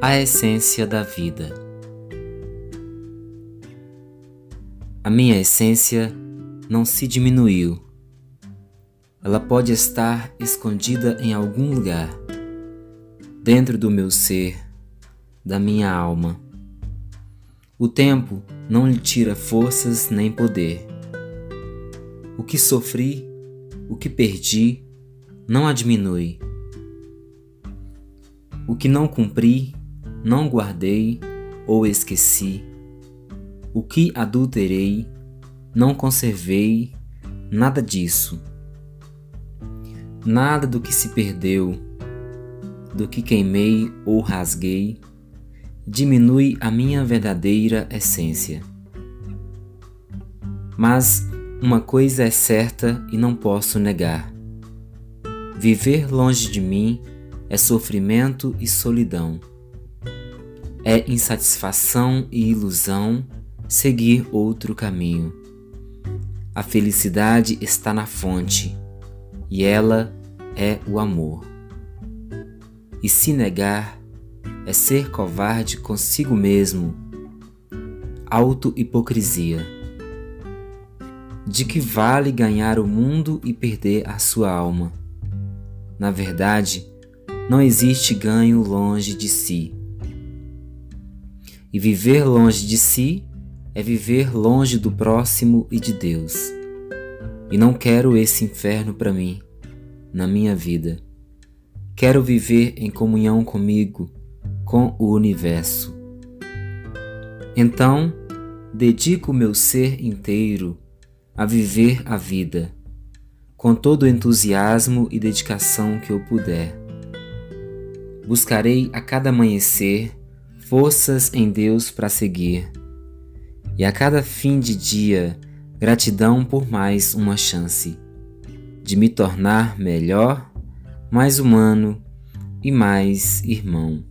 a essência da vida. A minha essência não se diminuiu. Ela pode estar escondida em algum lugar, dentro do meu ser, da minha alma. O tempo não lhe tira forças nem poder. O que sofri, o que perdi, não a diminui. O que não cumpri, não guardei ou esqueci. O que adulterei, não conservei, nada disso. Nada do que se perdeu, do que queimei ou rasguei, diminui a minha verdadeira essência. Mas uma coisa é certa e não posso negar: viver longe de mim é sofrimento e solidão é insatisfação e ilusão seguir outro caminho. A felicidade está na fonte e ela é o amor. E se negar é ser covarde consigo mesmo, auto-hipocrisia. De que vale ganhar o mundo e perder a sua alma? Na verdade, não existe ganho longe de si. E viver longe de si é viver longe do próximo e de Deus. E não quero esse inferno para mim, na minha vida. Quero viver em comunhão comigo, com o universo. Então, dedico meu ser inteiro a viver a vida, com todo o entusiasmo e dedicação que eu puder. Buscarei a cada amanhecer forças em Deus para seguir. E a cada fim de dia, gratidão por mais uma chance de me tornar melhor, mais humano e mais irmão.